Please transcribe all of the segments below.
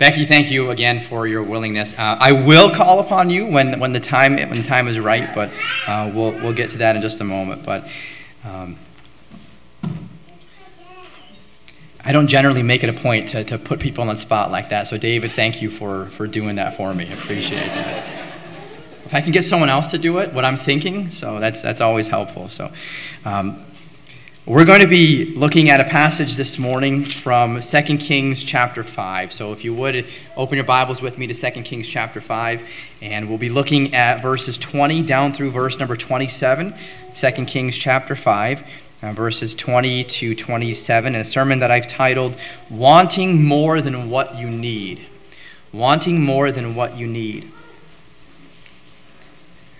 Becky, thank you again for your willingness. Uh, I will call upon you when, when the time when the time is right, but uh, we'll we'll get to that in just a moment. But um, I don't generally make it a point to, to put people on the spot like that. So David, thank you for for doing that for me. I appreciate that. If I can get someone else to do it, what I'm thinking, so that's that's always helpful. So. Um, we're going to be looking at a passage this morning from 2 Kings chapter 5. So if you would open your Bibles with me to 2 Kings chapter 5, and we'll be looking at verses 20 down through verse number 27. 2 Kings chapter 5, uh, verses 20 to 27, in a sermon that I've titled Wanting More Than What You Need. Wanting More Than What You Need.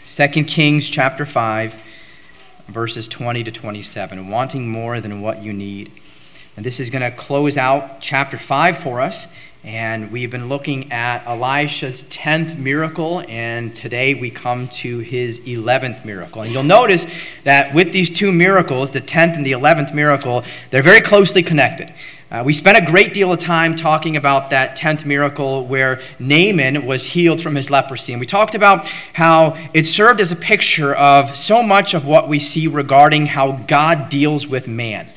2 Kings chapter 5 verses 20 to 27, wanting more than what you need. And this is going to close out chapter 5 for us. And we've been looking at Elisha's 10th miracle, and today we come to his 11th miracle. And you'll notice that with these two miracles, the 10th and the 11th miracle, they're very closely connected. Uh, we spent a great deal of time talking about that 10th miracle where Naaman was healed from his leprosy. And we talked about how it served as a picture of so much of what we see regarding how God deals with man.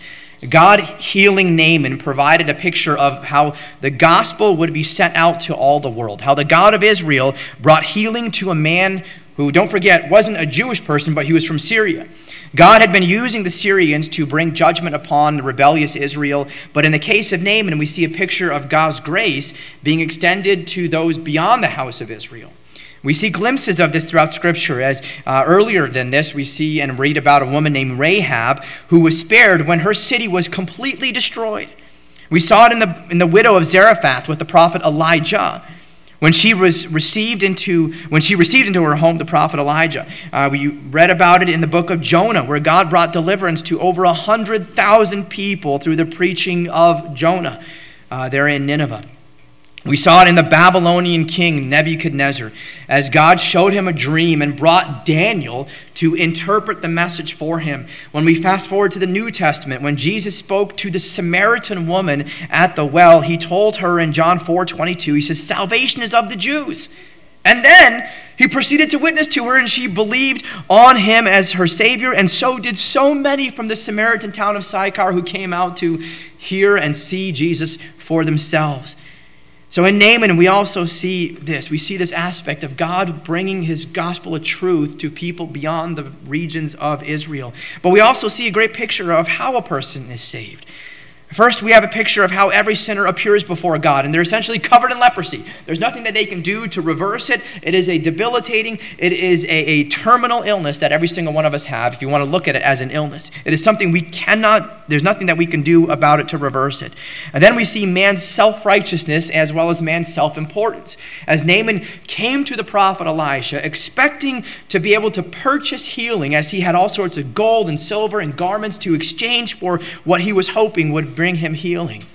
God healing Naaman provided a picture of how the gospel would be sent out to all the world, how the God of Israel brought healing to a man who, don't forget, wasn't a Jewish person, but he was from Syria. God had been using the Syrians to bring judgment upon the rebellious Israel, but in the case of Naaman, we see a picture of God's grace being extended to those beyond the house of Israel. We see glimpses of this throughout Scripture. As uh, earlier than this, we see and read about a woman named Rahab who was spared when her city was completely destroyed. We saw it in the, in the widow of Zarephath with the prophet Elijah when she was received into when she received into her home the prophet elijah uh, we read about it in the book of jonah where god brought deliverance to over a hundred thousand people through the preaching of jonah uh, there in nineveh we saw it in the Babylonian king Nebuchadnezzar as God showed him a dream and brought Daniel to interpret the message for him. When we fast forward to the New Testament, when Jesus spoke to the Samaritan woman at the well, he told her in John 4 22, he says, Salvation is of the Jews. And then he proceeded to witness to her, and she believed on him as her Savior, and so did so many from the Samaritan town of Sychar who came out to hear and see Jesus for themselves. So in Naaman, we also see this. We see this aspect of God bringing his gospel of truth to people beyond the regions of Israel. But we also see a great picture of how a person is saved. First, we have a picture of how every sinner appears before God, and they're essentially covered in leprosy. There's nothing that they can do to reverse it. It is a debilitating, it is a, a, terminal illness that every single one of us have, if you want to look at it as an illness. It is something we cannot, there's nothing that we can do about it to reverse it. And then we see man's self righteousness as well as man's self importance. As Naaman came to the prophet Elisha, expecting to be able to purchase healing, as he had all sorts of gold and silver and garments to exchange for what he was hoping would bring him healing.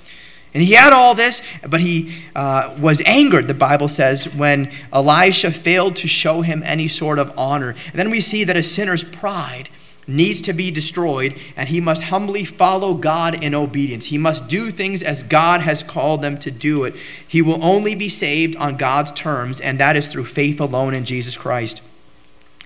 And he had all this, but he uh, was angered, the Bible says, when Elisha failed to show him any sort of honor. And then we see that a sinner's pride needs to be destroyed, and he must humbly follow God in obedience. He must do things as God has called them to do it. He will only be saved on God's terms, and that is through faith alone in Jesus Christ.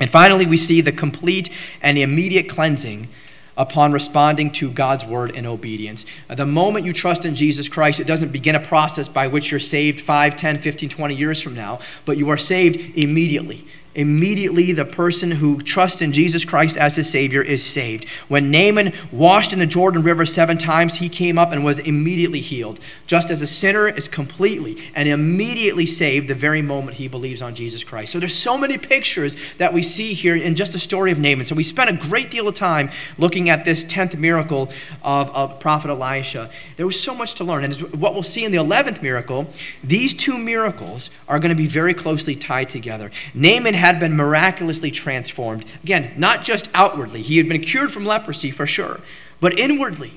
And finally, we see the complete and immediate cleansing upon responding to God's word in obedience. Uh, the moment you trust in Jesus Christ, it doesn't begin a process by which you're saved 5, 10, 15, 20 years from now, but you are saved immediately. Immediately, the person who trusts in Jesus Christ as his Savior is saved. When Naaman washed in the Jordan River seven times, he came up and was immediately healed, just as a sinner is completely and immediately saved the very moment he believes on Jesus Christ. So there's so many pictures that we see here in just the story of Naaman. So we spent a great deal of time looking at this 10th miracle of, of prophet Elisha. There was so much to learn. And what we'll see in the 11th miracle, these two miracles are going to be very closely tied together. Naaman had been miraculously transformed. Again, not just outwardly, he had been cured from leprosy for sure, but inwardly.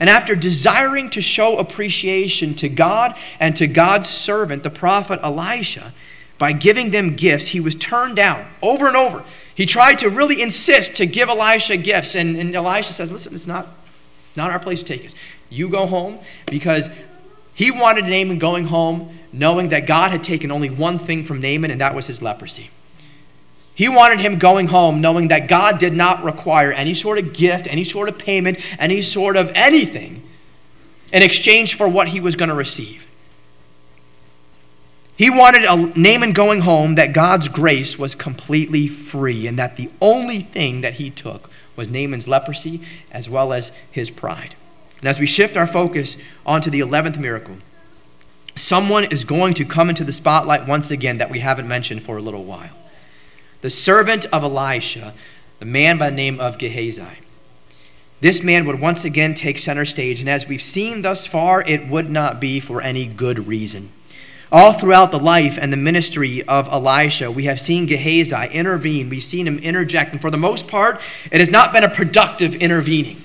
And after desiring to show appreciation to God and to God's servant, the prophet Elisha, by giving them gifts, he was turned down over and over. He tried to really insist to give Elisha gifts, and, and Elisha says, Listen, it's not, not our place to take us. You go home because he wanted Naaman going home knowing that God had taken only one thing from Naaman, and that was his leprosy. He wanted him going home knowing that God did not require any sort of gift, any sort of payment, any sort of anything in exchange for what he was going to receive. He wanted a Naaman going home that God's grace was completely free and that the only thing that he took was Naaman's leprosy as well as his pride. And as we shift our focus onto the 11th miracle, someone is going to come into the spotlight once again that we haven't mentioned for a little while. The servant of Elisha, the man by the name of Gehazi. This man would once again take center stage, and as we've seen thus far, it would not be for any good reason. All throughout the life and the ministry of Elisha, we have seen Gehazi intervene. We've seen him interject, and for the most part, it has not been a productive intervening.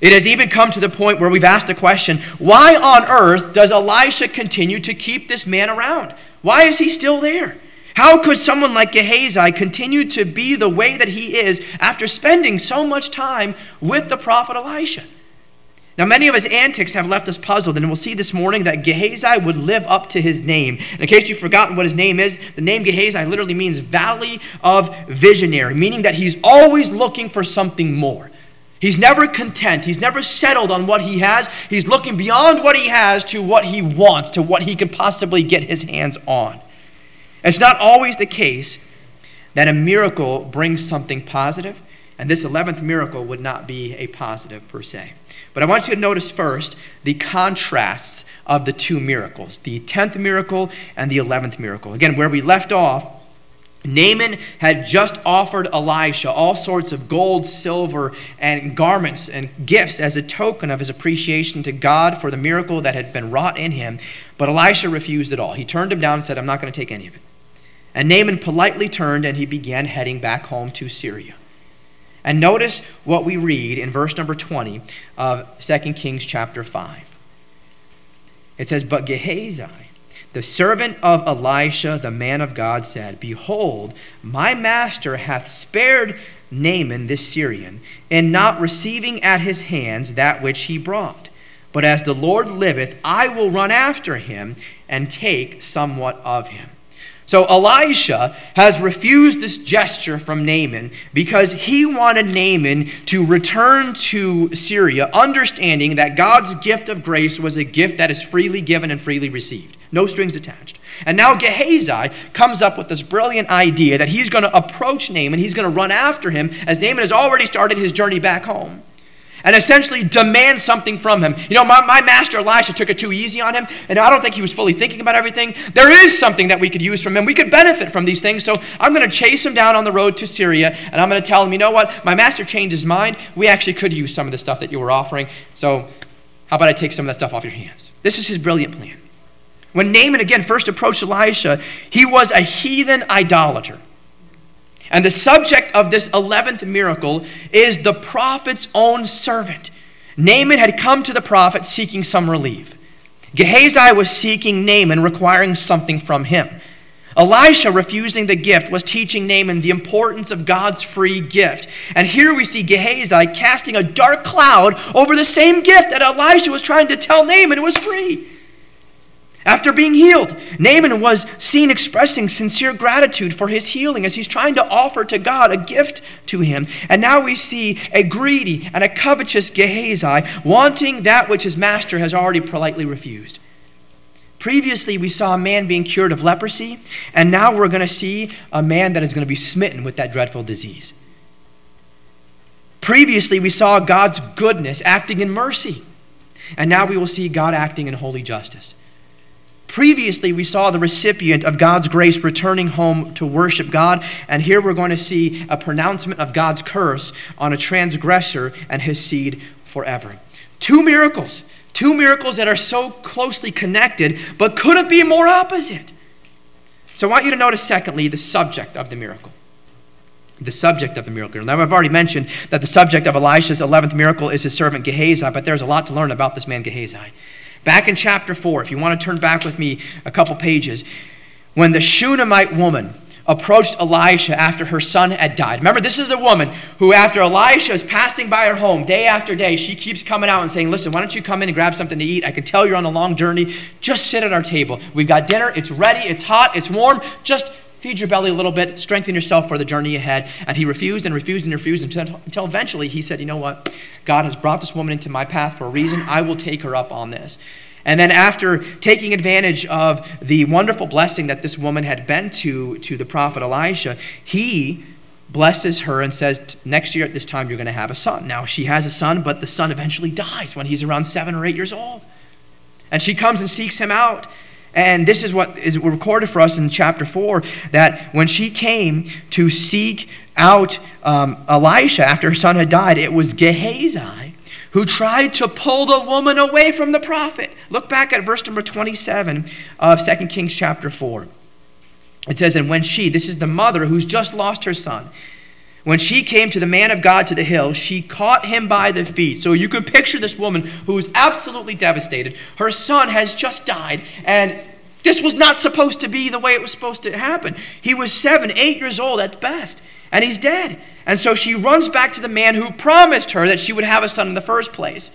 It has even come to the point where we've asked the question why on earth does Elisha continue to keep this man around? Why is he still there? How could someone like Gehazi continue to be the way that he is after spending so much time with the prophet Elisha? Now, many of his antics have left us puzzled, and we'll see this morning that Gehazi would live up to his name. In case you've forgotten what his name is, the name Gehazi literally means Valley of Visionary, meaning that he's always looking for something more. He's never content. He's never settled on what he has. He's looking beyond what he has to what he wants, to what he can possibly get his hands on. It's not always the case that a miracle brings something positive, and this 11th miracle would not be a positive per se. But I want you to notice first the contrasts of the two miracles the 10th miracle and the 11th miracle. Again, where we left off, Naaman had just offered Elisha all sorts of gold, silver, and garments and gifts as a token of his appreciation to God for the miracle that had been wrought in him. But Elisha refused it all. He turned him down and said, I'm not going to take any of it. And Naaman politely turned and he began heading back home to Syria. And notice what we read in verse number 20 of 2 Kings chapter 5. It says, But Gehazi, the servant of Elisha, the man of God, said, Behold, my master hath spared Naaman this Syrian, in not receiving at his hands that which he brought. But as the Lord liveth, I will run after him and take somewhat of him. So Elisha has refused this gesture from Naaman because he wanted Naaman to return to Syria, understanding that God's gift of grace was a gift that is freely given and freely received, no strings attached. And now Gehazi comes up with this brilliant idea that he's going to approach Naaman, he's going to run after him, as Naaman has already started his journey back home and essentially demand something from him. You know, my, my master Elisha took it too easy on him, and I don't think he was fully thinking about everything. There is something that we could use from him. We could benefit from these things. So I'm going to chase him down on the road to Syria, and I'm going to tell him, you know what? My master changed his mind. We actually could use some of the stuff that you were offering. So how about I take some of that stuff off your hands? This is his brilliant plan. When Naaman again first approached Elisha, he was a heathen idolater. And the subject of this 11th miracle is the prophet's own servant. Naaman had come to the prophet seeking some relief. Gehazi was seeking Naaman, requiring something from him. Elisha, refusing the gift, was teaching Naaman the importance of God's free gift. And here we see Gehazi casting a dark cloud over the same gift that Elisha was trying to tell Naaman it was free. After being healed, Naaman was seen expressing sincere gratitude for his healing as he's trying to offer to God a gift to him. And now we see a greedy and a covetous Gehazi wanting that which his master has already politely refused. Previously, we saw a man being cured of leprosy, and now we're going to see a man that is going to be smitten with that dreadful disease. Previously, we saw God's goodness acting in mercy, and now we will see God acting in holy justice. Previously, we saw the recipient of God's grace returning home to worship God, and here we're going to see a pronouncement of God's curse on a transgressor and his seed forever. Two miracles, two miracles that are so closely connected, but could it be more opposite. So I want you to notice, secondly, the subject of the miracle. The subject of the miracle. Now, I've already mentioned that the subject of Elisha's 11th miracle is his servant Gehazi, but there's a lot to learn about this man Gehazi. Back in chapter 4, if you want to turn back with me a couple pages, when the Shunammite woman approached Elisha after her son had died. Remember, this is the woman who, after Elisha is passing by her home day after day, she keeps coming out and saying, Listen, why don't you come in and grab something to eat? I can tell you're on a long journey. Just sit at our table. We've got dinner. It's ready. It's hot. It's warm. Just feed your belly a little bit, strengthen yourself for the journey ahead. And he refused and refused and refused until, until eventually he said, You know what? God has brought this woman into my path for a reason. I will take her up on this. And then, after taking advantage of the wonderful blessing that this woman had been to to the prophet Elisha, he blesses her and says, Next year at this time, you're going to have a son. Now, she has a son, but the son eventually dies when he's around seven or eight years old. And she comes and seeks him out. And this is what is recorded for us in chapter 4 that when she came to seek out um, Elisha after her son had died, it was Gehazi who tried to pull the woman away from the prophet. Look back at verse number 27 of 2 Kings chapter 4. It says, And when she, this is the mother who's just lost her son, when she came to the man of God to the hill, she caught him by the feet. So you can picture this woman who is absolutely devastated. Her son has just died, and this was not supposed to be the way it was supposed to happen. He was seven, eight years old at best, and he's dead. And so she runs back to the man who promised her that she would have a son in the first place.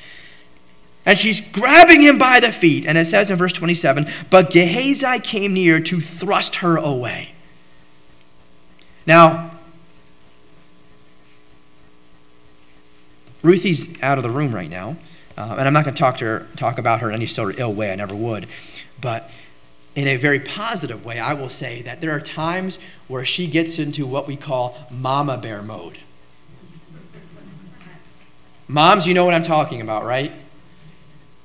And she's grabbing him by the feet. And it says in verse 27 But Gehazi came near to thrust her away. Now, Ruthie's out of the room right now. Uh, and I'm not going to talk to her, talk about her in any sort of ill way. I never would. But in a very positive way, I will say that there are times where she gets into what we call mama bear mode. Moms, you know what I'm talking about, right?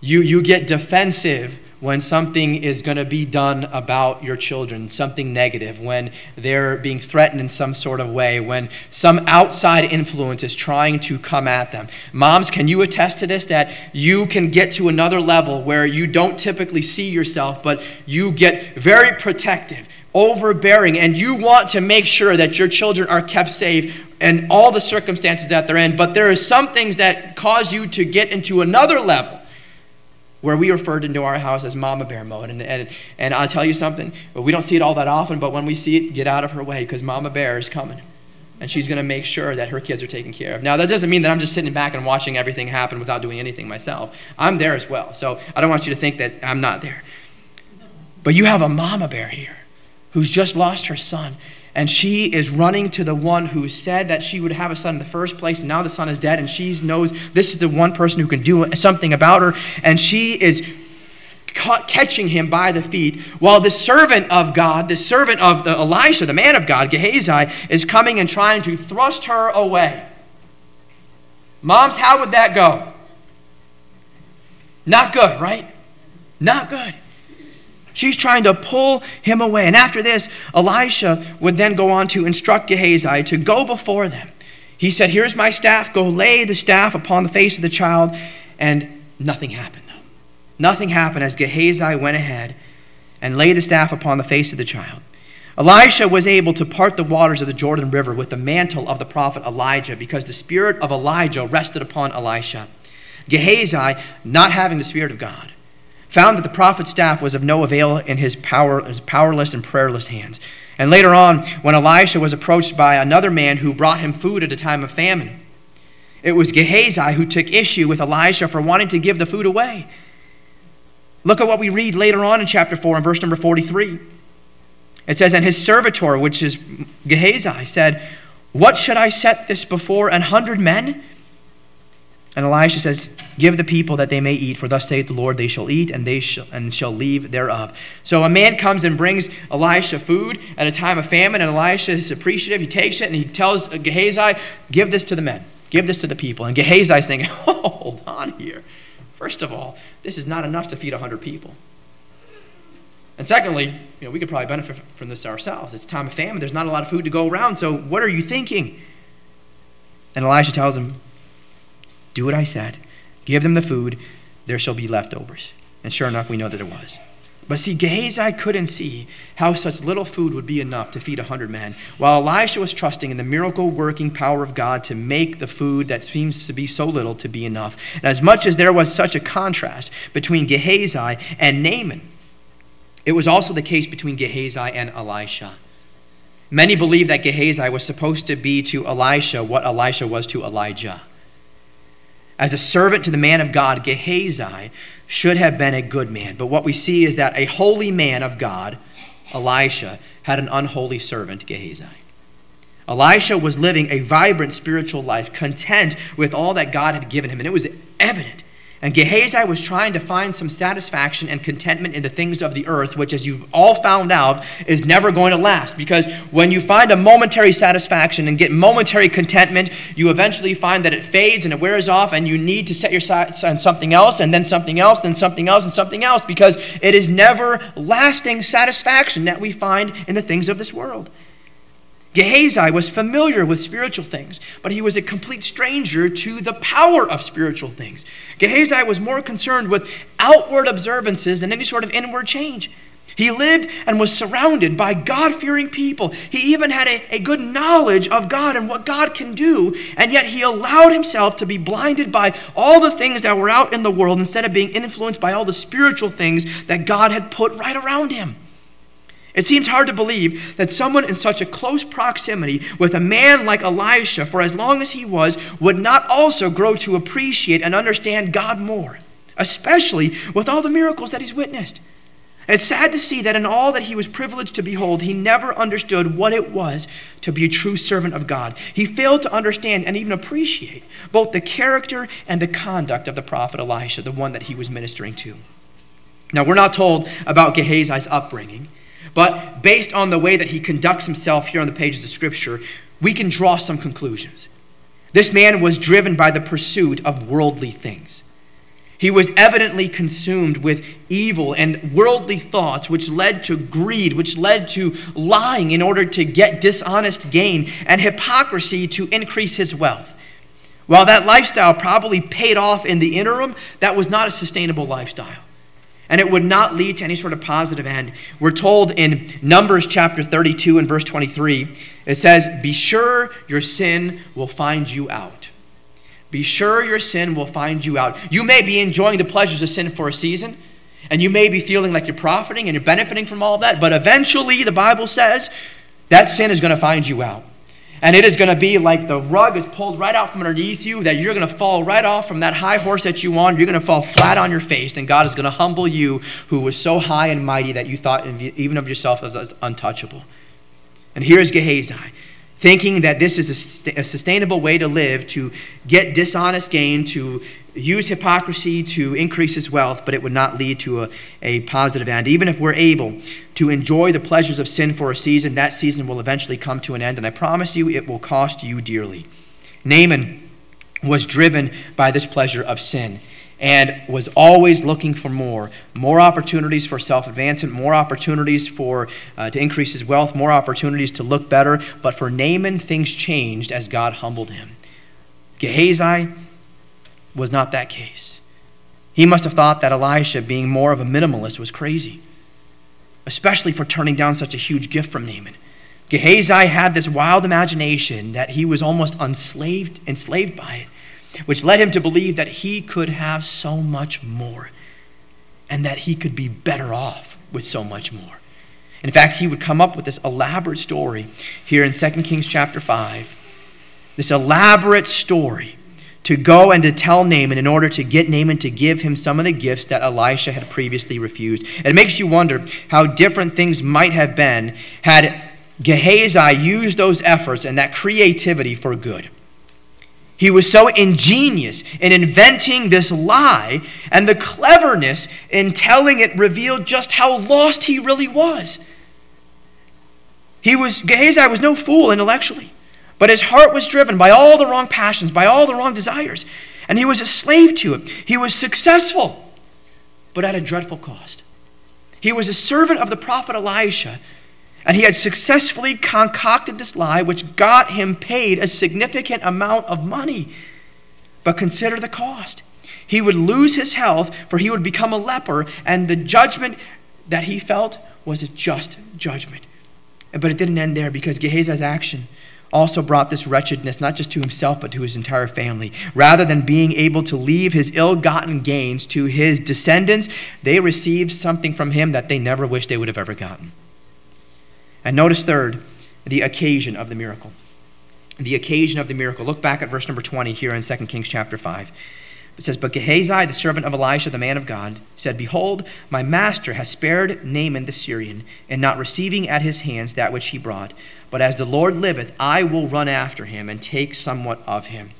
You, you get defensive when something is going to be done about your children, something negative, when they're being threatened in some sort of way, when some outside influence is trying to come at them. Moms, can you attest to this? That you can get to another level where you don't typically see yourself, but you get very protective, overbearing, and you want to make sure that your children are kept safe and all the circumstances that they're in. But there are some things that cause you to get into another level where we referred into our house as mama bear mode. And, and, and I'll tell you something, we don't see it all that often, but when we see it, get out of her way because mama bear is coming. And she's going to make sure that her kids are taken care of. Now, that doesn't mean that I'm just sitting back and watching everything happen without doing anything myself. I'm there as well. So I don't want you to think that I'm not there. But you have a mama bear here who's just lost her son and she is running to the one who said that she would have a son in the first place. And now the son is dead and she knows this is the one person who can do something about her. And she is catching him by the feet while the servant of god the servant of the elisha the man of god gehazi is coming and trying to thrust her away. Moms how would that go? Not good right? Not good She's trying to pull him away. And after this, Elisha would then go on to instruct Gehazi to go before them. He said, Here's my staff. Go lay the staff upon the face of the child. And nothing happened, though. Nothing happened as Gehazi went ahead and laid the staff upon the face of the child. Elisha was able to part the waters of the Jordan River with the mantle of the prophet Elijah because the spirit of Elijah rested upon Elisha. Gehazi, not having the spirit of God, found that the prophet's staff was of no avail in his, power, his powerless and prayerless hands. And later on, when Elisha was approached by another man who brought him food at a time of famine, it was Gehazi who took issue with Elisha for wanting to give the food away. Look at what we read later on in chapter 4 and verse number 43. It says, And his servitor, which is Gehazi, said, What should I set this before an hundred men? And Elisha says, Give the people that they may eat, for thus saith the Lord, they shall eat, and they shall and shall leave thereof. So a man comes and brings Elisha food at a time of famine, and Elisha is appreciative. He takes it and he tells Gehazi, Give this to the men, give this to the people. And Gehazi is thinking, oh, Hold on here. First of all, this is not enough to feed 100 people. And secondly, you know, we could probably benefit from this ourselves. It's time of famine. There's not a lot of food to go around. So what are you thinking? And Elisha tells him, do what I said. Give them the food. There shall be leftovers. And sure enough, we know that it was. But see, Gehazi couldn't see how such little food would be enough to feed a hundred men, while Elisha was trusting in the miracle working power of God to make the food that seems to be so little to be enough. And as much as there was such a contrast between Gehazi and Naaman, it was also the case between Gehazi and Elisha. Many believe that Gehazi was supposed to be to Elisha what Elisha was to Elijah. As a servant to the man of God, Gehazi should have been a good man. But what we see is that a holy man of God, Elisha, had an unholy servant, Gehazi. Elisha was living a vibrant spiritual life, content with all that God had given him, and it was evident. And Gehazi was trying to find some satisfaction and contentment in the things of the earth, which, as you've all found out, is never going to last. Because when you find a momentary satisfaction and get momentary contentment, you eventually find that it fades and it wears off, and you need to set your sights on something else, and then something else, then something else, and something else, because it is never lasting satisfaction that we find in the things of this world. Gehazi was familiar with spiritual things, but he was a complete stranger to the power of spiritual things. Gehazi was more concerned with outward observances than any sort of inward change. He lived and was surrounded by God fearing people. He even had a, a good knowledge of God and what God can do, and yet he allowed himself to be blinded by all the things that were out in the world instead of being influenced by all the spiritual things that God had put right around him. It seems hard to believe that someone in such a close proximity with a man like Elisha, for as long as he was, would not also grow to appreciate and understand God more, especially with all the miracles that he's witnessed. It's sad to see that in all that he was privileged to behold, he never understood what it was to be a true servant of God. He failed to understand and even appreciate both the character and the conduct of the prophet Elisha, the one that he was ministering to. Now, we're not told about Gehazi's upbringing. But based on the way that he conducts himself here on the pages of Scripture, we can draw some conclusions. This man was driven by the pursuit of worldly things. He was evidently consumed with evil and worldly thoughts, which led to greed, which led to lying in order to get dishonest gain, and hypocrisy to increase his wealth. While that lifestyle probably paid off in the interim, that was not a sustainable lifestyle and it would not lead to any sort of positive end. We're told in Numbers chapter 32 and verse 23, it says, Be sure your sin will find you out. Be sure your sin will find you out. You may be enjoying the pleasures of sin for a season, and you may be feeling like you're profiting and you're benefiting from all that, but eventually, the Bible says, that sin is going to find you out. And it is going to be like the rug is pulled right out from underneath you, that you're going to fall right off from that high horse that you on. You're going to fall flat on your face, and God is going to humble you, who was so high and mighty that you thought even of yourself as, as untouchable. And here's Gehazi, thinking that this is a, a sustainable way to live, to get dishonest gain, to use hypocrisy to increase his wealth, but it would not lead to a, a positive end. Even if we're able to enjoy the pleasures of sin for a season, that season will eventually come to an end, and I promise you it will cost you dearly. Naaman was driven by this pleasure of sin and was always looking for more more opportunities for self-advancement more opportunities for uh, to increase his wealth more opportunities to look better but for naaman things changed as god humbled him gehazi was not that case. He must have thought that Elisha, being more of a minimalist, was crazy, especially for turning down such a huge gift from Naaman. Gehazi had this wild imagination that he was almost enslaved, enslaved by it, which led him to believe that he could have so much more and that he could be better off with so much more. In fact, he would come up with this elaborate story here in 2 Kings chapter 5. This elaborate story to go and to tell Naaman in order to get Naaman to give him some of the gifts that Elisha had previously refused. It makes you wonder how different things might have been had Gehazi used those efforts and that creativity for good. He was so ingenious in inventing this lie, and the cleverness in telling it revealed just how lost he really was. He was Gehazi was no fool intellectually. But his heart was driven by all the wrong passions, by all the wrong desires, and he was a slave to it. He was successful, but at a dreadful cost. He was a servant of the prophet Elisha, and he had successfully concocted this lie, which got him paid a significant amount of money. But consider the cost. He would lose his health, for he would become a leper, and the judgment that he felt was a just judgment. But it didn't end there because Gehazi's action also brought this wretchedness not just to himself but to his entire family. Rather than being able to leave his ill gotten gains to his descendants, they received something from him that they never wished they would have ever gotten. And notice, third, the occasion of the miracle. The occasion of the miracle. Look back at verse number 20 here in 2 Kings chapter 5. It says, But Gehazi, the servant of Elisha, the man of God, said, Behold, my master has spared Naaman the Syrian, and not receiving at his hands that which he brought. But as the Lord liveth, I will run after him and take somewhat of him.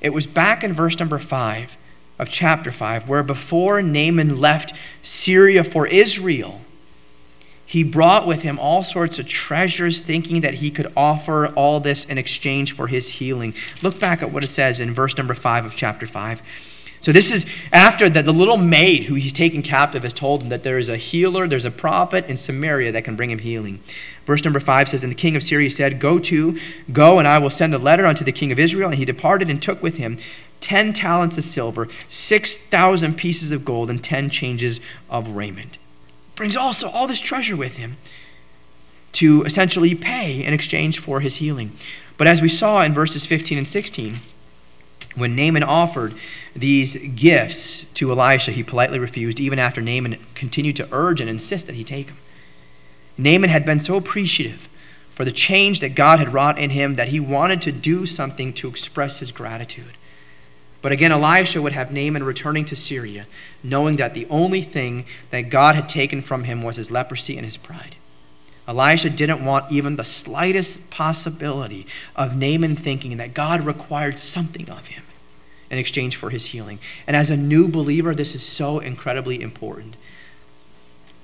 It was back in verse number 5 of chapter 5, where before Naaman left Syria for Israel, he brought with him all sorts of treasures, thinking that he could offer all this in exchange for his healing. Look back at what it says in verse number 5 of chapter 5. So this is after that the little maid who he's taken captive has told him that there is a healer, there's a prophet in Samaria that can bring him healing. Verse number five says, And the king of Syria said, Go to, go, and I will send a letter unto the king of Israel. And he departed and took with him ten talents of silver, six thousand pieces of gold, and ten changes of raiment. Brings also all this treasure with him to essentially pay in exchange for his healing. But as we saw in verses 15 and 16, when Naaman offered these gifts to Elisha, he politely refused, even after Naaman continued to urge and insist that he take them. Naaman had been so appreciative for the change that God had wrought in him that he wanted to do something to express his gratitude. But again, Elisha would have Naaman returning to Syria, knowing that the only thing that God had taken from him was his leprosy and his pride. Elisha didn't want even the slightest possibility of Naaman thinking that God required something of him in exchange for his healing. And as a new believer, this is so incredibly important.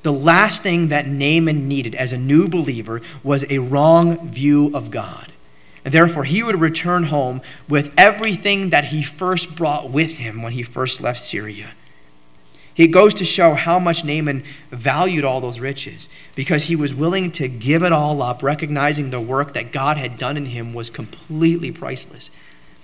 The last thing that Naaman needed as a new believer was a wrong view of God. And therefore, he would return home with everything that he first brought with him when he first left Syria. It goes to show how much Naaman valued all those riches because he was willing to give it all up, recognizing the work that God had done in him was completely priceless.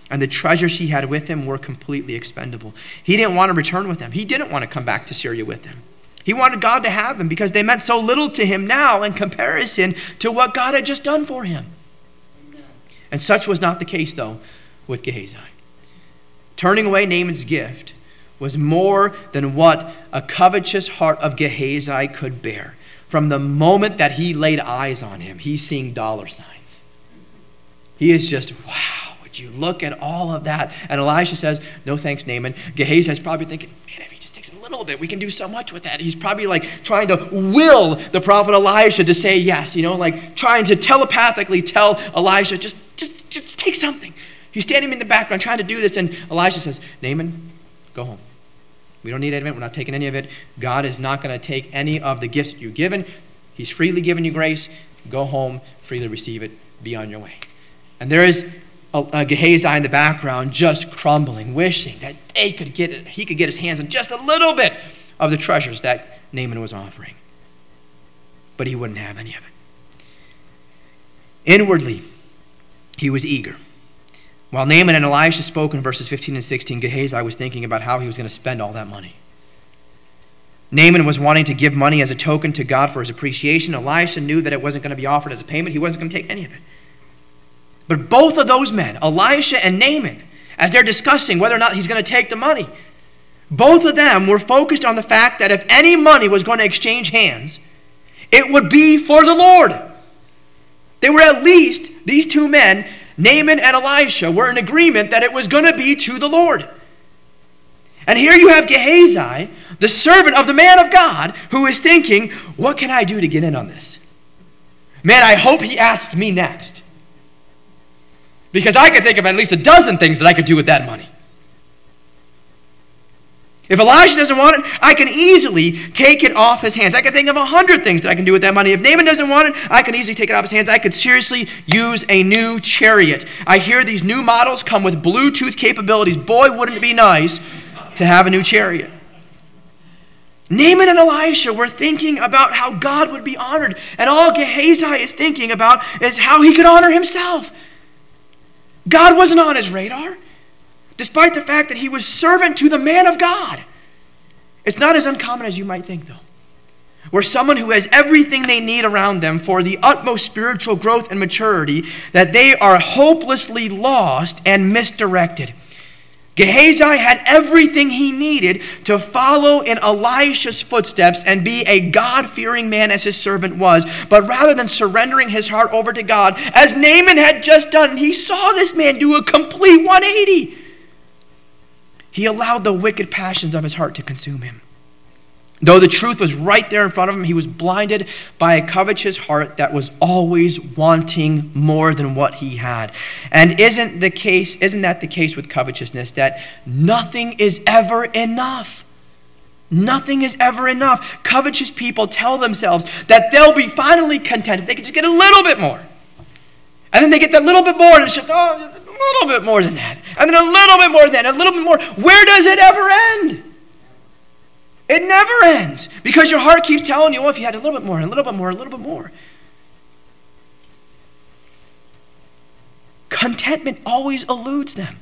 And the treasures he had with him were completely expendable. He didn't want to return with them, he didn't want to come back to Syria with them. He wanted God to have them because they meant so little to him now in comparison to what God had just done for him. And such was not the case, though, with Gehazi. Turning away Naaman's gift was more than what a covetous heart of Gehazi could bear. From the moment that he laid eyes on him, he's seeing dollar signs. He is just, wow, would you look at all of that? And Elisha says, no thanks, Naaman. Gehazi is probably thinking, man, if he just takes a little bit, we can do so much with that. He's probably like trying to will the prophet Elisha to say yes, you know, like trying to telepathically tell Elisha, just, just, just take something. He's standing in the background trying to do this, and Elisha says, Naaman, go home. We don't need any of it. We're not taking any of it. God is not going to take any of the gifts you've given. He's freely given you grace. Go home, freely receive it. Be on your way. And there is Gehazi in the background just crumbling, wishing that they could get he could get his hands on just a little bit of the treasures that Naaman was offering. But he wouldn't have any of it. Inwardly, he was eager. While Naaman and Elisha spoke in verses 15 and 16, Gehazi was thinking about how he was going to spend all that money. Naaman was wanting to give money as a token to God for his appreciation. Elisha knew that it wasn't going to be offered as a payment. He wasn't going to take any of it. But both of those men, Elisha and Naaman, as they're discussing whether or not he's going to take the money, both of them were focused on the fact that if any money was going to exchange hands, it would be for the Lord. They were at least, these two men, Naaman and Elisha were in agreement that it was going to be to the Lord. And here you have Gehazi, the servant of the man of God, who is thinking, What can I do to get in on this? Man, I hope he asks me next. Because I could think of at least a dozen things that I could do with that money. If Elisha doesn't want it, I can easily take it off his hands. I can think of a hundred things that I can do with that money. If Naaman doesn't want it, I can easily take it off his hands. I could seriously use a new chariot. I hear these new models come with Bluetooth capabilities. Boy, wouldn't it be nice to have a new chariot. Naaman and Elisha were thinking about how God would be honored, and all Gehazi is thinking about is how he could honor himself. God wasn't on his radar despite the fact that he was servant to the man of God. It's not as uncommon as you might think, though. Where someone who has everything they need around them for the utmost spiritual growth and maturity, that they are hopelessly lost and misdirected. Gehazi had everything he needed to follow in Elisha's footsteps and be a God fearing man as his servant was. But rather than surrendering his heart over to God, as Naaman had just done, he saw this man do a complete 180. He allowed the wicked passions of his heart to consume him. Though the truth was right there in front of him, he was blinded by a covetous heart that was always wanting more than what he had. And isn't the case, isn't that the case with covetousness that nothing is ever enough? Nothing is ever enough. Covetous people tell themselves that they'll be finally content if they can just get a little bit more. And then they get that little bit more, and it's just, oh, just a little bit more than that. And then a little bit more than that, a little bit more. Where does it ever end? It never ends because your heart keeps telling you, well, if you had a little bit more, a little bit more, a little bit more. Contentment always eludes them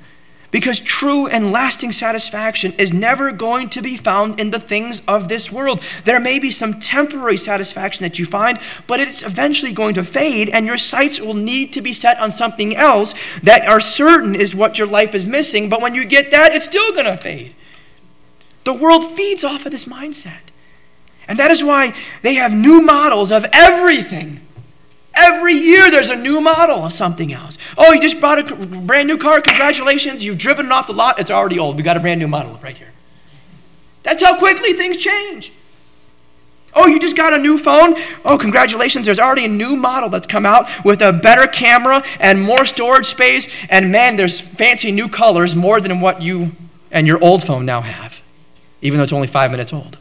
because true and lasting satisfaction is never going to be found in the things of this world. There may be some temporary satisfaction that you find, but it's eventually going to fade, and your sights will need to be set on something else that are certain is what your life is missing. But when you get that, it's still going to fade. The world feeds off of this mindset. And that is why they have new models of everything. Every year there's a new model of something else. Oh, you just bought a brand new car. Congratulations. You've driven it off the lot. It's already old. We got a brand new model right here. That's how quickly things change. Oh, you just got a new phone? Oh, congratulations. There's already a new model that's come out with a better camera and more storage space. And man, there's fancy new colors more than what you and your old phone now have even though it's only five minutes old.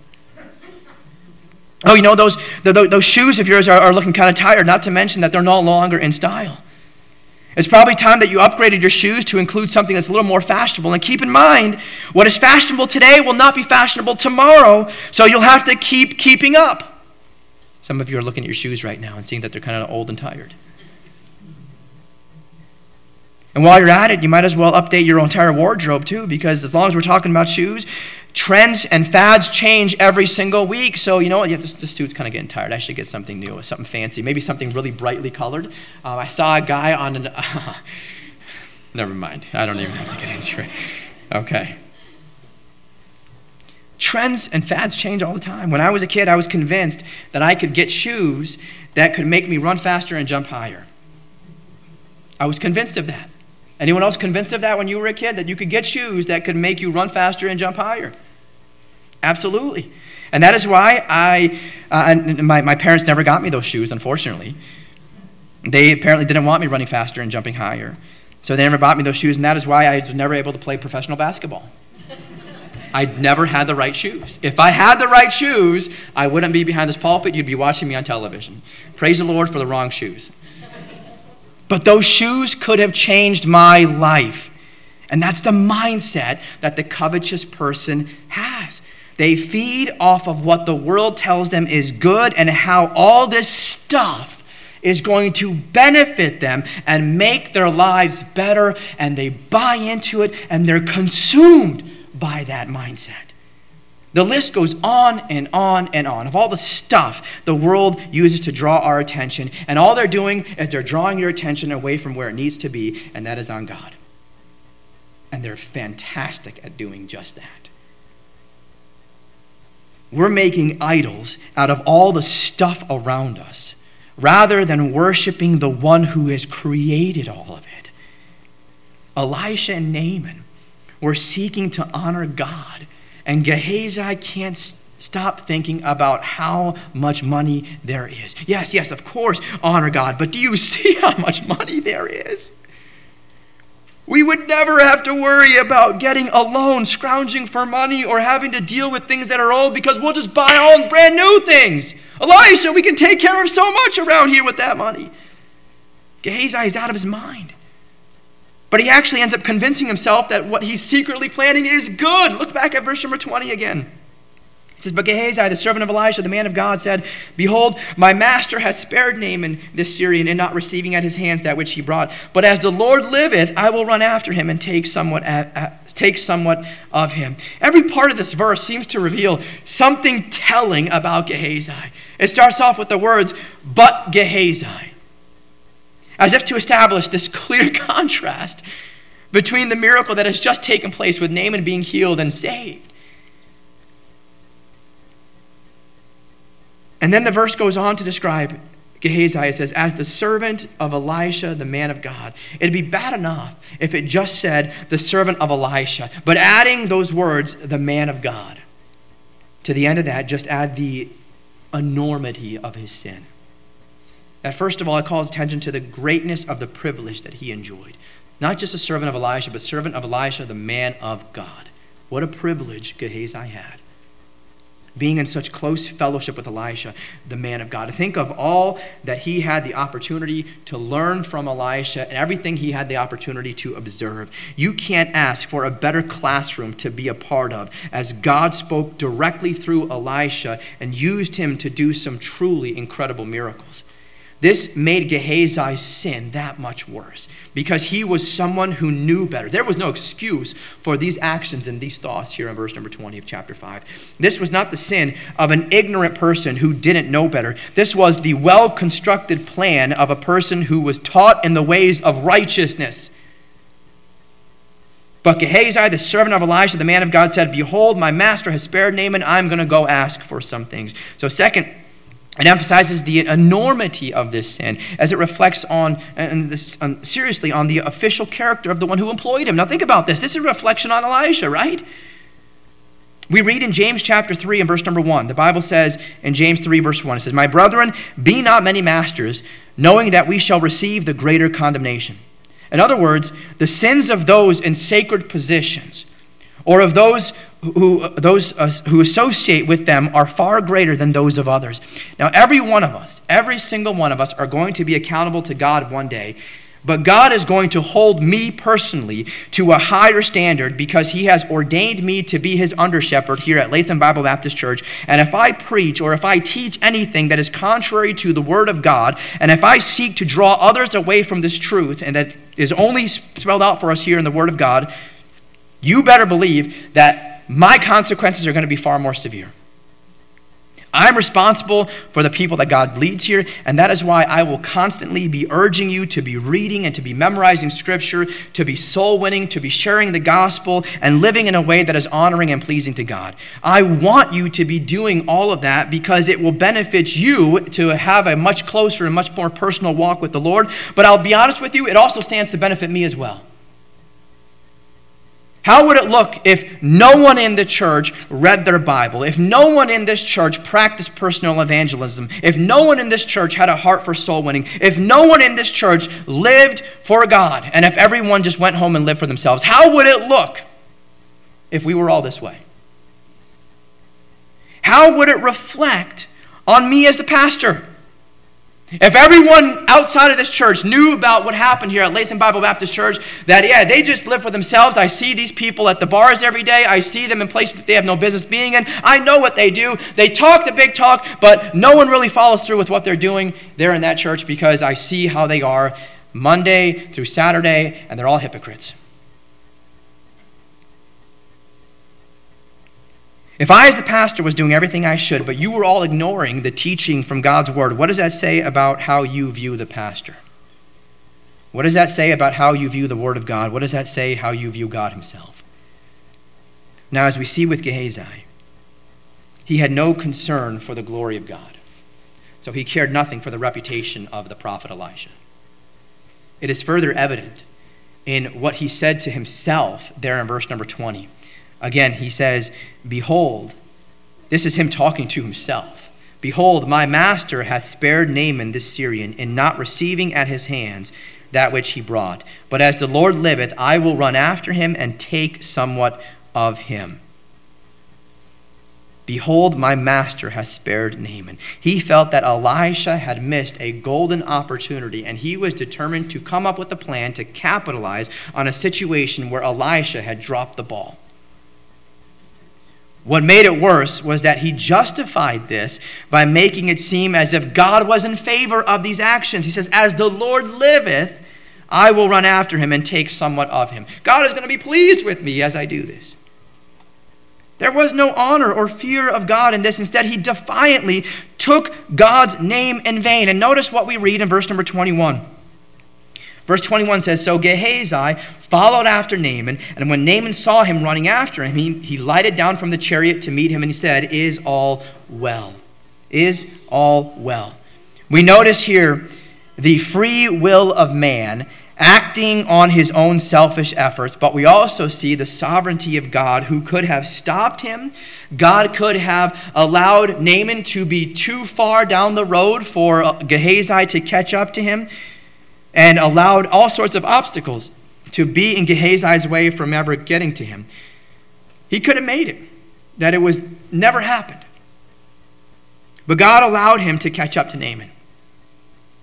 Oh, you know, those, those shoes of yours are, are looking kind of tired, not to mention that they're no longer in style. It's probably time that you upgraded your shoes to include something that's a little more fashionable. And keep in mind, what is fashionable today will not be fashionable tomorrow, so you'll have to keep keeping up. Some of you are looking at your shoes right now and seeing that they're kind of old and tired. And while you're at it, you might as well update your entire wardrobe too, because as long as we're talking about shoes, trends and fads change every single week. So, you know what? Yeah, this, this suit's kind of getting tired. I should get something new, something fancy, maybe something really brightly colored. Uh, I saw a guy on an. Uh, never mind. I don't even have to get into it. Okay. Trends and fads change all the time. When I was a kid, I was convinced that I could get shoes that could make me run faster and jump higher. I was convinced of that. Anyone else convinced of that when you were a kid? That you could get shoes that could make you run faster and jump higher? Absolutely. And that is why I, uh, my, my parents never got me those shoes, unfortunately. They apparently didn't want me running faster and jumping higher. So they never bought me those shoes, and that is why I was never able to play professional basketball. I never had the right shoes. If I had the right shoes, I wouldn't be behind this pulpit. You'd be watching me on television. Praise the Lord for the wrong shoes. But those shoes could have changed my life. And that's the mindset that the covetous person has. They feed off of what the world tells them is good and how all this stuff is going to benefit them and make their lives better, and they buy into it and they're consumed by that mindset. The list goes on and on and on of all the stuff the world uses to draw our attention. And all they're doing is they're drawing your attention away from where it needs to be, and that is on God. And they're fantastic at doing just that. We're making idols out of all the stuff around us rather than worshiping the one who has created all of it. Elisha and Naaman were seeking to honor God and Gehazi can't stop thinking about how much money there is. Yes, yes, of course, honor God, but do you see how much money there is? We would never have to worry about getting a loan, scrounging for money, or having to deal with things that are old because we'll just buy all brand new things. Elisha, we can take care of so much around here with that money. Gehazi is out of his mind. But he actually ends up convincing himself that what he's secretly planning is good. Look back at verse number 20 again. It says, But Gehazi, the servant of Elisha, the man of God, said, Behold, my master has spared Naaman this Syrian in not receiving at his hands that which he brought. But as the Lord liveth, I will run after him and take somewhat, at, at, take somewhat of him. Every part of this verse seems to reveal something telling about Gehazi. It starts off with the words, But Gehazi as if to establish this clear contrast between the miracle that has just taken place with Naaman being healed and saved. And then the verse goes on to describe Gehazi. It says, As the servant of Elisha, the man of God. It'd be bad enough if it just said, the servant of Elisha. But adding those words, the man of God, to the end of that, just add the enormity of his sin. That first of all, it calls attention to the greatness of the privilege that he enjoyed. Not just a servant of Elisha, but servant of Elisha, the man of God. What a privilege Gehazi had being in such close fellowship with Elisha, the man of God. To Think of all that he had the opportunity to learn from Elisha and everything he had the opportunity to observe. You can't ask for a better classroom to be a part of as God spoke directly through Elisha and used him to do some truly incredible miracles. This made Gehazi's sin that much worse because he was someone who knew better. There was no excuse for these actions and these thoughts here in verse number 20 of chapter 5. This was not the sin of an ignorant person who didn't know better. This was the well constructed plan of a person who was taught in the ways of righteousness. But Gehazi, the servant of Elisha, the man of God, said, Behold, my master has spared Naaman. I'm going to go ask for some things. So, second, it emphasizes the enormity of this sin as it reflects on, and this, um, seriously, on the official character of the one who employed him. Now, think about this. This is a reflection on Elisha, right? We read in James chapter 3 and verse number 1. The Bible says in James 3, verse 1, it says, My brethren, be not many masters, knowing that we shall receive the greater condemnation. In other words, the sins of those in sacred positions or of those who, those uh, who associate with them are far greater than those of others. Now, every one of us, every single one of us, are going to be accountable to God one day. But God is going to hold me personally to a higher standard because He has ordained me to be His under shepherd here at Latham Bible Baptist Church. And if I preach or if I teach anything that is contrary to the Word of God, and if I seek to draw others away from this truth and that is only spelled out for us here in the Word of God, you better believe that my consequences are going to be far more severe. I'm responsible for the people that God leads here, and that is why I will constantly be urging you to be reading and to be memorizing Scripture, to be soul winning, to be sharing the gospel, and living in a way that is honoring and pleasing to God. I want you to be doing all of that because it will benefit you to have a much closer and much more personal walk with the Lord. But I'll be honest with you, it also stands to benefit me as well. How would it look if no one in the church read their Bible? If no one in this church practiced personal evangelism? If no one in this church had a heart for soul winning? If no one in this church lived for God? And if everyone just went home and lived for themselves? How would it look if we were all this way? How would it reflect on me as the pastor? If everyone outside of this church knew about what happened here at Latham Bible Baptist Church, that, yeah, they just live for themselves. I see these people at the bars every day. I see them in places that they have no business being in. I know what they do. They talk the big talk, but no one really follows through with what they're doing there in that church because I see how they are Monday through Saturday, and they're all hypocrites. If I, as the pastor, was doing everything I should, but you were all ignoring the teaching from God's word, what does that say about how you view the pastor? What does that say about how you view the word of God? What does that say how you view God himself? Now, as we see with Gehazi, he had no concern for the glory of God. So he cared nothing for the reputation of the prophet Elijah. It is further evident in what he said to himself there in verse number 20. Again, he says, Behold, this is him talking to himself. Behold, my master hath spared Naaman this Syrian in not receiving at his hands that which he brought. But as the Lord liveth, I will run after him and take somewhat of him. Behold, my master has spared Naaman. He felt that Elisha had missed a golden opportunity, and he was determined to come up with a plan to capitalize on a situation where Elisha had dropped the ball. What made it worse was that he justified this by making it seem as if God was in favor of these actions. He says, As the Lord liveth, I will run after him and take somewhat of him. God is going to be pleased with me as I do this. There was no honor or fear of God in this. Instead, he defiantly took God's name in vain. And notice what we read in verse number 21. Verse 21 says So Gehazi followed after Naaman, and when Naaman saw him running after him, he, he lighted down from the chariot to meet him, and he said, Is all well? Is all well? We notice here the free will of man acting on his own selfish efforts, but we also see the sovereignty of God who could have stopped him. God could have allowed Naaman to be too far down the road for Gehazi to catch up to him and allowed all sorts of obstacles to be in Gehazi's way from ever getting to him. He could have made it, that it was never happened. But God allowed him to catch up to Naaman.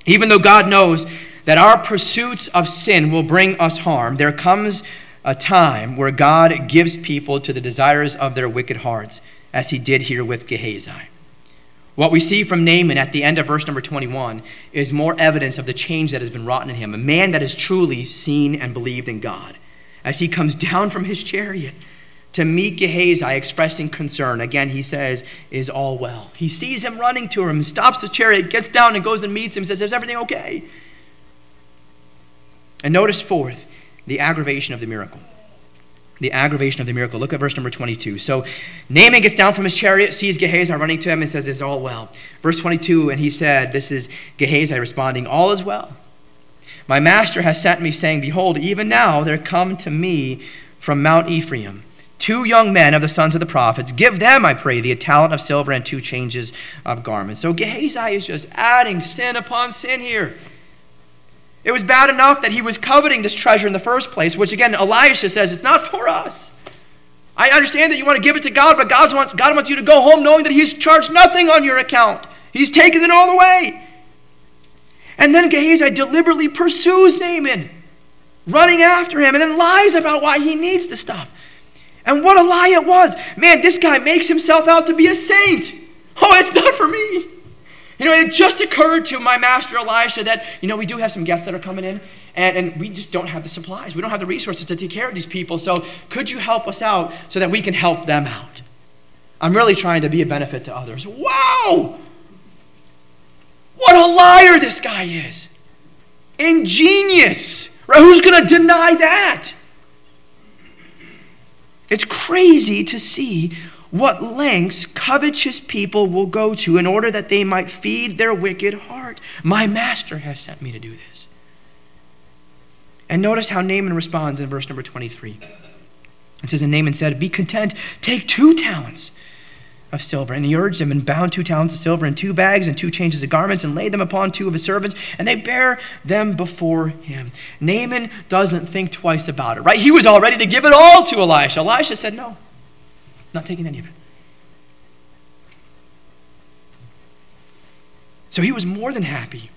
Even though God knows that our pursuits of sin will bring us harm, there comes a time where God gives people to the desires of their wicked hearts, as he did here with Gehazi. What we see from Naaman at the end of verse number 21 is more evidence of the change that has been wrought in him, a man that has truly seen and believed in God. As he comes down from his chariot to meet Gehazi, expressing concern, again, he says, Is all well? He sees him running to him, stops the chariot, gets down and goes and meets him, says, Is everything okay? And notice, fourth, the aggravation of the miracle the aggravation of the miracle. Look at verse number 22. So Naaman gets down from his chariot, sees Gehazi running to him, and says, It's all well. Verse 22, and he said, This is Gehazi responding, All is well. My master has sent me, saying, Behold, even now there come to me from Mount Ephraim two young men of the sons of the prophets. Give them, I pray thee, a talent of silver and two changes of garments. So Gehazi is just adding sin upon sin here. It was bad enough that he was coveting this treasure in the first place, which again, Elisha says it's not for us. I understand that you want to give it to God, but God wants, God wants you to go home knowing that He's charged nothing on your account. He's taken it all away. And then Gehazi deliberately pursues Naaman, running after him, and then lies about why he needs the stuff. And what a lie it was. Man, this guy makes himself out to be a saint. Oh, it's not for me. You know, it just occurred to my master Elisha that, you know, we do have some guests that are coming in, and, and we just don't have the supplies. We don't have the resources to take care of these people. So could you help us out so that we can help them out? I'm really trying to be a benefit to others. Wow! What a liar this guy is. Ingenious. Right? Who's going to deny that? It's crazy to see what lengths covetous people will go to in order that they might feed their wicked heart. My master has sent me to do this. And notice how Naaman responds in verse number 23. It says, And Naaman said, Be content, take two talents of silver. And he urged him and bound two talents of silver in two bags and two changes of garments and laid them upon two of his servants, and they bear them before him. Naaman doesn't think twice about it, right? He was all ready to give it all to Elisha. Elisha said, No, not taking any of it. So he was more than happy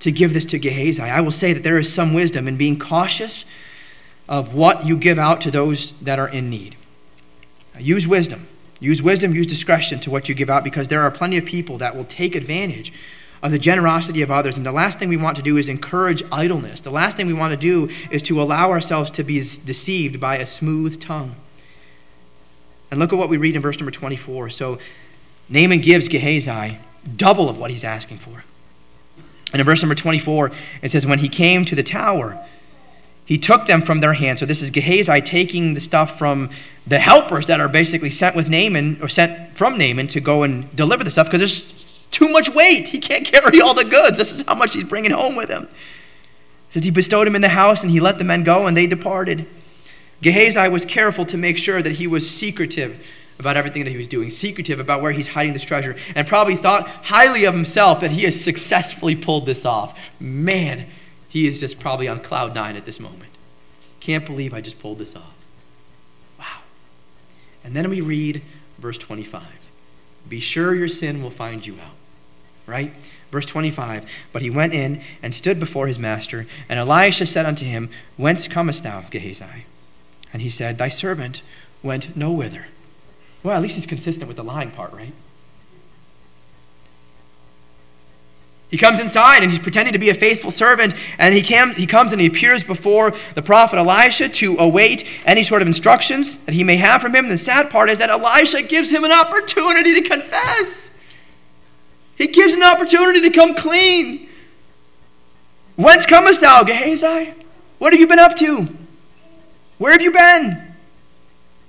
to give this to Gehazi. I will say that there is some wisdom in being cautious of what you give out to those that are in need. Use wisdom. Use wisdom, use discretion to what you give out because there are plenty of people that will take advantage of the generosity of others. And the last thing we want to do is encourage idleness. The last thing we want to do is to allow ourselves to be deceived by a smooth tongue. And look at what we read in verse number 24. So Naaman gives Gehazi double of what he's asking for. And in verse number 24, it says, When he came to the tower, he took them from their hands. So this is Gehazi taking the stuff from the helpers that are basically sent with Naaman, or sent from Naaman to go and deliver the stuff because there's too much weight. He can't carry all the goods. This is how much he's bringing home with him. It says he bestowed him in the house and he let the men go and they departed. Gehazi was careful to make sure that he was secretive about everything that he was doing, secretive about where he's hiding this treasure, and probably thought highly of himself that he has successfully pulled this off. Man, he is just probably on cloud nine at this moment. Can't believe I just pulled this off. Wow. And then we read verse 25 Be sure your sin will find you out. Right? Verse 25 But he went in and stood before his master, and Elisha said unto him, Whence comest thou, Gehazi? And he said, Thy servant went no whither. Well, at least he's consistent with the lying part, right? He comes inside and he's pretending to be a faithful servant, and he, cam, he comes and he appears before the prophet Elisha to await any sort of instructions that he may have from him. The sad part is that Elisha gives him an opportunity to confess, he gives an opportunity to come clean. Whence comest thou, Gehazi? What have you been up to? Where have you been?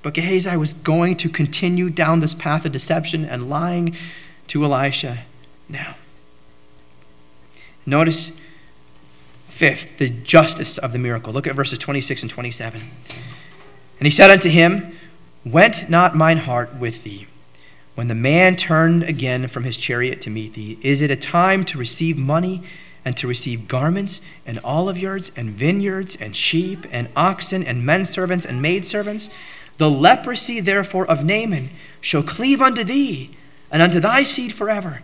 But Gehazi was going to continue down this path of deception and lying to Elisha now. Notice, fifth, the justice of the miracle. Look at verses 26 and 27. And he said unto him, Went not mine heart with thee? When the man turned again from his chariot to meet thee, is it a time to receive money and to receive garments and olive yards and vineyards and sheep and oxen and men servants and maid servants? The leprosy, therefore, of Naaman shall cleave unto thee and unto thy seed forever.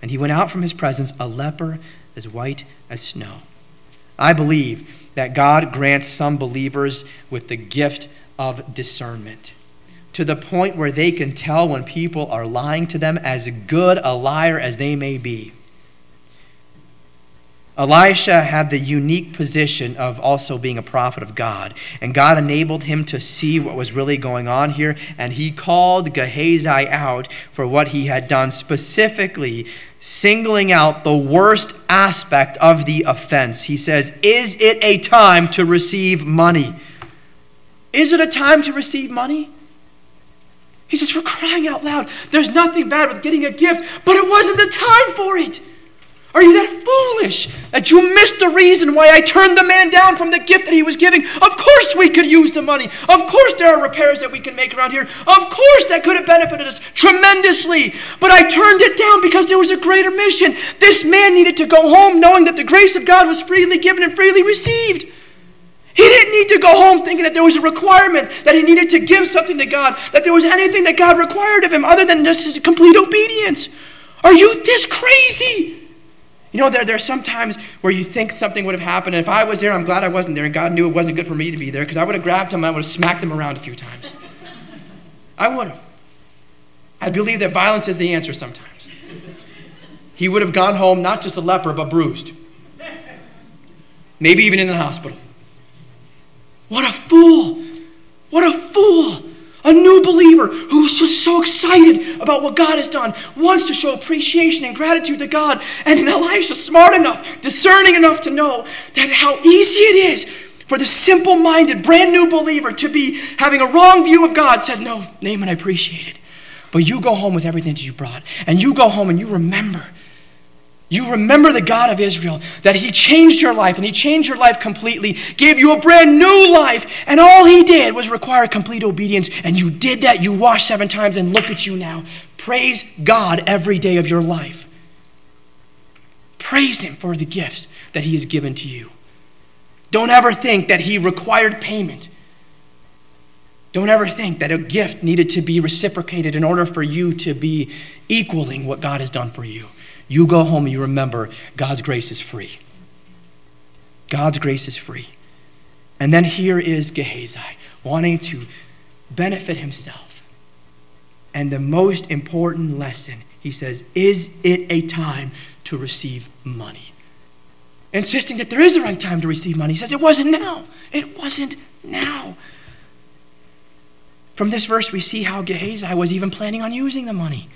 And he went out from his presence a leper as white as snow. I believe that God grants some believers with the gift of discernment to the point where they can tell when people are lying to them, as good a liar as they may be. Elisha had the unique position of also being a prophet of God. And God enabled him to see what was really going on here. And he called Gehazi out for what he had done, specifically singling out the worst aspect of the offense. He says, Is it a time to receive money? Is it a time to receive money? He says, For crying out loud, there's nothing bad with getting a gift, but it wasn't the time for it. Are you that foolish that you missed the reason why I turned the man down from the gift that he was giving? Of course, we could use the money. Of course, there are repairs that we can make around here. Of course, that could have benefited us tremendously. But I turned it down because there was a greater mission. This man needed to go home knowing that the grace of God was freely given and freely received. He didn't need to go home thinking that there was a requirement, that he needed to give something to God, that there was anything that God required of him other than just his complete obedience. Are you this crazy? You know, there, there are some times where you think something would have happened, and if I was there, I'm glad I wasn't there, and God knew it wasn't good for me to be there, because I would have grabbed him and I would have smacked him around a few times. I would have. I believe that violence is the answer sometimes. He would have gone home not just a leper, but bruised. Maybe even in the hospital. What a fool! What a fool! A new believer who is just so excited about what God has done, wants to show appreciation and gratitude to God. And Elisha, smart enough, discerning enough to know that how easy it is for the simple minded, brand new believer to be having a wrong view of God, said, No, Naaman, I appreciate it. But you go home with everything that you brought. And you go home and you remember you remember the God of Israel, that He changed your life and He changed your life completely, gave you a brand new life, and all He did was require complete obedience. And you did that. You washed seven times, and look at you now. Praise God every day of your life. Praise Him for the gifts that He has given to you. Don't ever think that He required payment. Don't ever think that a gift needed to be reciprocated in order for you to be equaling what God has done for you. You go home and you remember God's grace is free. God's grace is free. And then here is Gehazi wanting to benefit himself. And the most important lesson, he says, is it a time to receive money? Insisting that there is a right time to receive money. He says, it wasn't now. It wasn't now. From this verse, we see how Gehazi was even planning on using the money.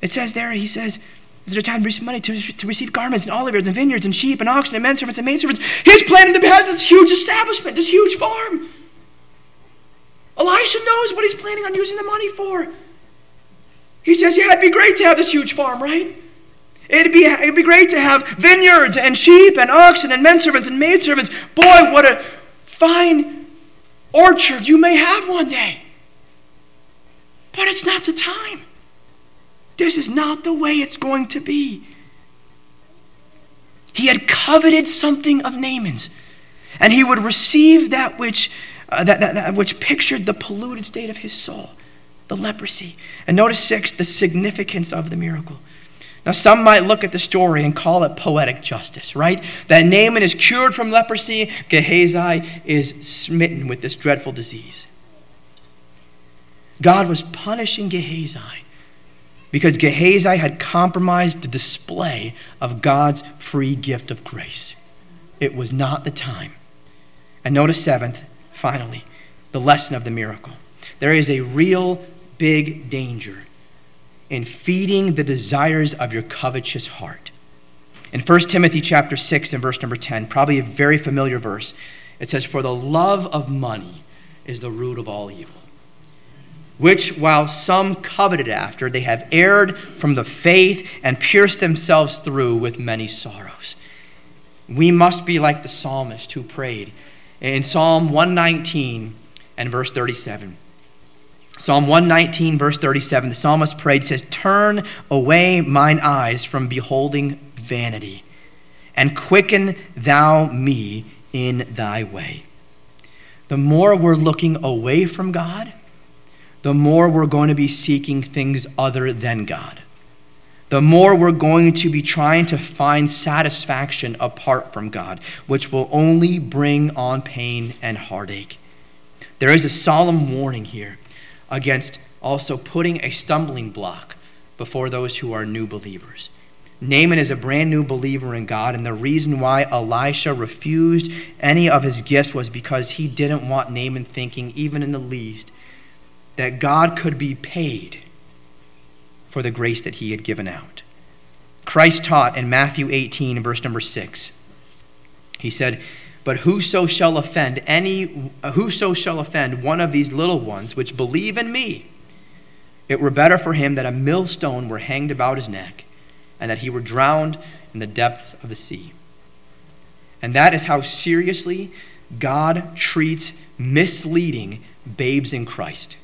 It says there, he says, is there a time to receive money to, to receive garments and olive yards and vineyards and sheep and oxen and men servants and maidservants? He's planning to have this huge establishment, this huge farm. Elisha knows what he's planning on using the money for. He says, Yeah, it'd be great to have this huge farm, right? It'd be, it'd be great to have vineyards and sheep and oxen and men servants and maidservants. Boy, what a fine orchard you may have one day. But it's not the time. This is not the way it's going to be. He had coveted something of Naaman's, and he would receive that which, uh, that, that, that which pictured the polluted state of his soul, the leprosy. And notice six, the significance of the miracle. Now, some might look at the story and call it poetic justice, right? That Naaman is cured from leprosy, Gehazi is smitten with this dreadful disease. God was punishing Gehazi because Gehazi had compromised the display of God's free gift of grace. It was not the time. And notice, seventh, finally, the lesson of the miracle. There is a real big danger in feeding the desires of your covetous heart. In 1 Timothy chapter 6 and verse number 10, probably a very familiar verse, it says, For the love of money is the root of all evil which while some coveted after, they have erred from the faith and pierced themselves through with many sorrows. We must be like the psalmist who prayed in Psalm 119 and verse 37. Psalm 119, verse 37, the psalmist prayed, says, Turn away mine eyes from beholding vanity, and quicken thou me in thy way. The more we're looking away from God, the more we're going to be seeking things other than God. The more we're going to be trying to find satisfaction apart from God, which will only bring on pain and heartache. There is a solemn warning here against also putting a stumbling block before those who are new believers. Naaman is a brand new believer in God, and the reason why Elisha refused any of his gifts was because he didn't want Naaman thinking, even in the least, that God could be paid for the grace that he had given out. Christ taught in Matthew 18, verse number 6. He said, But whoso shall offend any whoso shall offend one of these little ones which believe in me, it were better for him that a millstone were hanged about his neck, and that he were drowned in the depths of the sea. And that is how seriously God treats misleading babes in Christ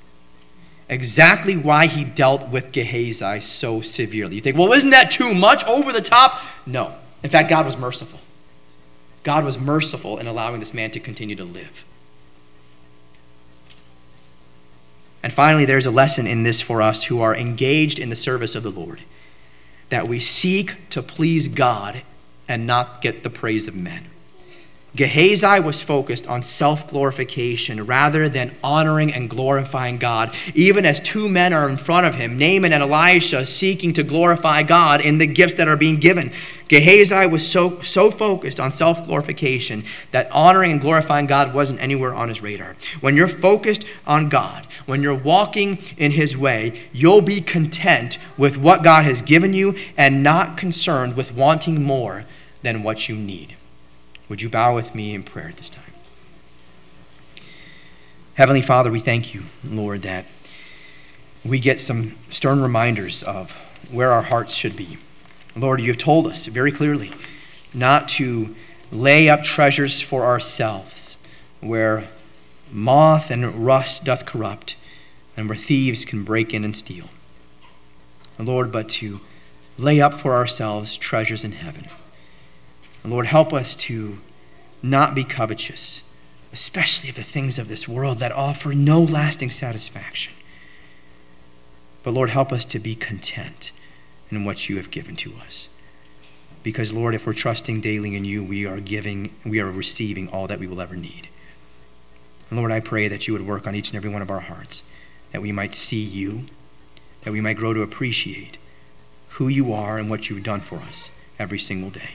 exactly why he dealt with Gehazi so severely. You think, well, isn't that too much, over the top? No. In fact, God was merciful. God was merciful in allowing this man to continue to live. And finally, there's a lesson in this for us who are engaged in the service of the Lord that we seek to please God and not get the praise of men. Gehazi was focused on self glorification rather than honoring and glorifying God. Even as two men are in front of him, Naaman and Elisha, seeking to glorify God in the gifts that are being given. Gehazi was so, so focused on self glorification that honoring and glorifying God wasn't anywhere on his radar. When you're focused on God, when you're walking in his way, you'll be content with what God has given you and not concerned with wanting more than what you need. Would you bow with me in prayer at this time? Heavenly Father, we thank you, Lord, that we get some stern reminders of where our hearts should be. Lord, you have told us very clearly not to lay up treasures for ourselves where moth and rust doth corrupt and where thieves can break in and steal. Lord, but to lay up for ourselves treasures in heaven. And Lord, help us to not be covetous, especially of the things of this world that offer no lasting satisfaction. But Lord, help us to be content in what you have given to us. Because, Lord, if we're trusting daily in you, we are giving, we are receiving all that we will ever need. And Lord, I pray that you would work on each and every one of our hearts, that we might see you, that we might grow to appreciate who you are and what you've done for us every single day.